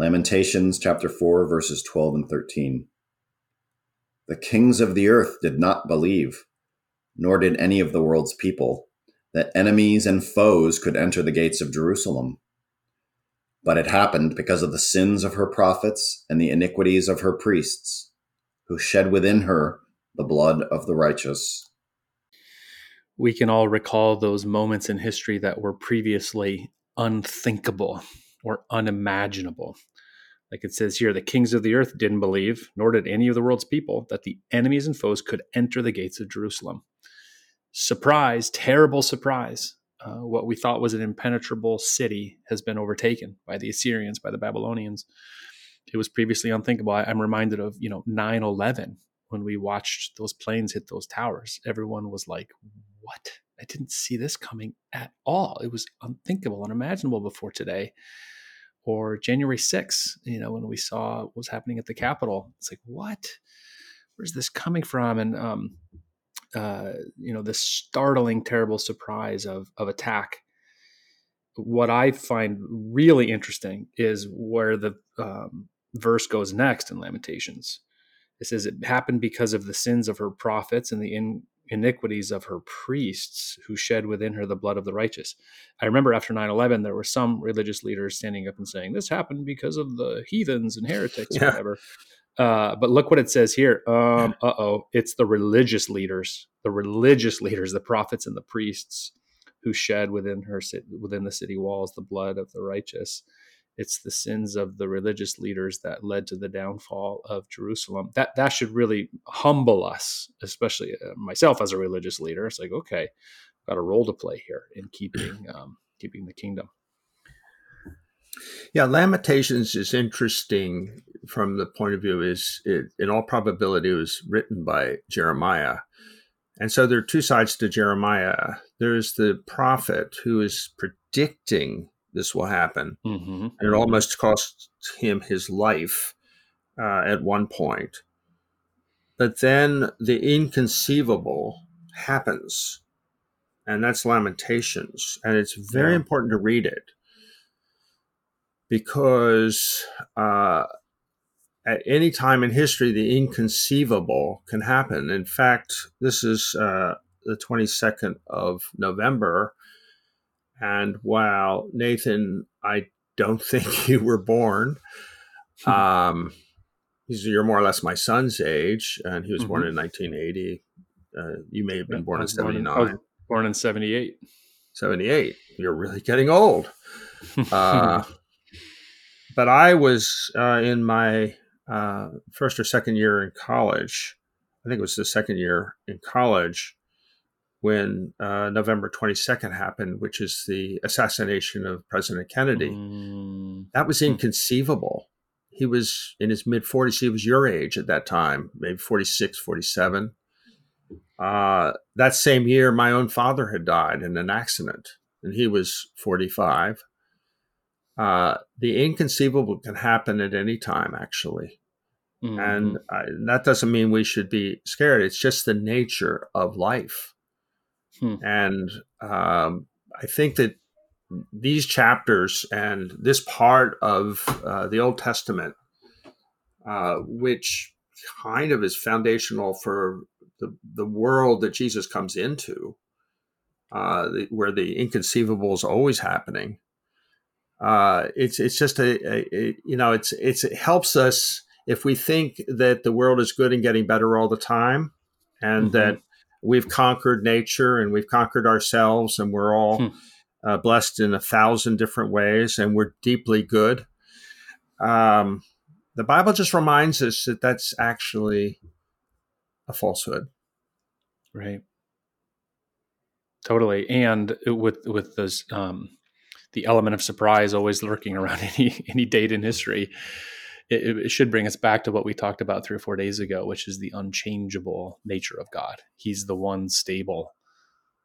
Lamentations chapter 4, verses 12 and 13. The kings of the earth did not believe, nor did any of the world's people, that enemies and foes could enter the gates of Jerusalem. But it happened because of the sins of her prophets and the iniquities of her priests, who shed within her the blood of the righteous. We can all recall those moments in history that were previously unthinkable or unimaginable. Like it says here, the kings of the earth didn't believe, nor did any of the world's people, that the enemies and foes could enter the gates of Jerusalem. Surprise, terrible surprise. Uh, what we thought was an impenetrable city has been overtaken by the Assyrians, by the Babylonians. It was previously unthinkable. I, I'm reminded of, you know, 9 11 when we watched those planes hit those towers. Everyone was like, what? I didn't see this coming at all. It was unthinkable, unimaginable before today. Or January 6th, you know, when we saw what was happening at the Capitol, it's like, what? Where's this coming from? And, um, uh, you know, this startling, terrible surprise of, of attack. What I find really interesting is where the um, verse goes next in Lamentations. It says, It happened because of the sins of her prophets and the in, iniquities of her priests who shed within her the blood of the righteous. I remember after 9 11, there were some religious leaders standing up and saying, This happened because of the heathens and heretics yeah. or whatever. Uh, but look what it says here. Um, uh oh, it's the religious leaders, the religious leaders, the prophets and the priests who shed within her within the city walls the blood of the righteous it's the sins of the religious leaders that led to the downfall of Jerusalem. That that should really humble us, especially uh, myself as a religious leader. It's like, okay, I've got a role to play here in keeping um, keeping the kingdom. Yeah, Lamentations is interesting from the point of view is it, in all probability it was written by Jeremiah. And so there are two sides to Jeremiah. There's the prophet who is predicting this will happen. Mm-hmm. And it almost cost him his life uh, at one point. But then the inconceivable happens, and that's Lamentations. And it's very yeah. important to read it because uh, at any time in history, the inconceivable can happen. In fact, this is uh, the 22nd of November and while Nathan, I don't think you were born. Hmm. Um, he's you're more or less my son's age, and he was mm-hmm. born in 1980. Uh, you may have been yeah, born in 79. Born in, born in 78. 78. You're really getting old. Uh, but I was uh, in my uh, first or second year in college. I think it was the second year in college when uh, November 22nd happened, which is the assassination of President Kennedy. Mm. That was hmm. inconceivable. He was in his mid 40s. He was your age at that time, maybe 46, 47. Uh, that same year, my own father had died in an accident, and he was 45. Uh, the inconceivable can happen at any time, actually. Mm-hmm. And I, that doesn't mean we should be scared. It's just the nature of life. Hmm. And um, I think that these chapters and this part of uh, the Old Testament, uh, which kind of is foundational for the, the world that Jesus comes into, uh, the, where the inconceivable is always happening. Uh, it's it's just a, a, a, you know it's it's it helps us if we think that the world is good and getting better all the time, and mm-hmm. that we've conquered nature and we've conquered ourselves, and we're all hmm. uh, blessed in a thousand different ways, and we're deeply good. Um, the Bible just reminds us that that's actually a falsehood. Right. Totally, and with with those um, the element of surprise always lurking around any any date in history it, it, should bring us back to what we talked about three or four days ago, which is the unchangeable nature of God. He's the one stable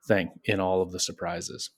thing in all of the surprises.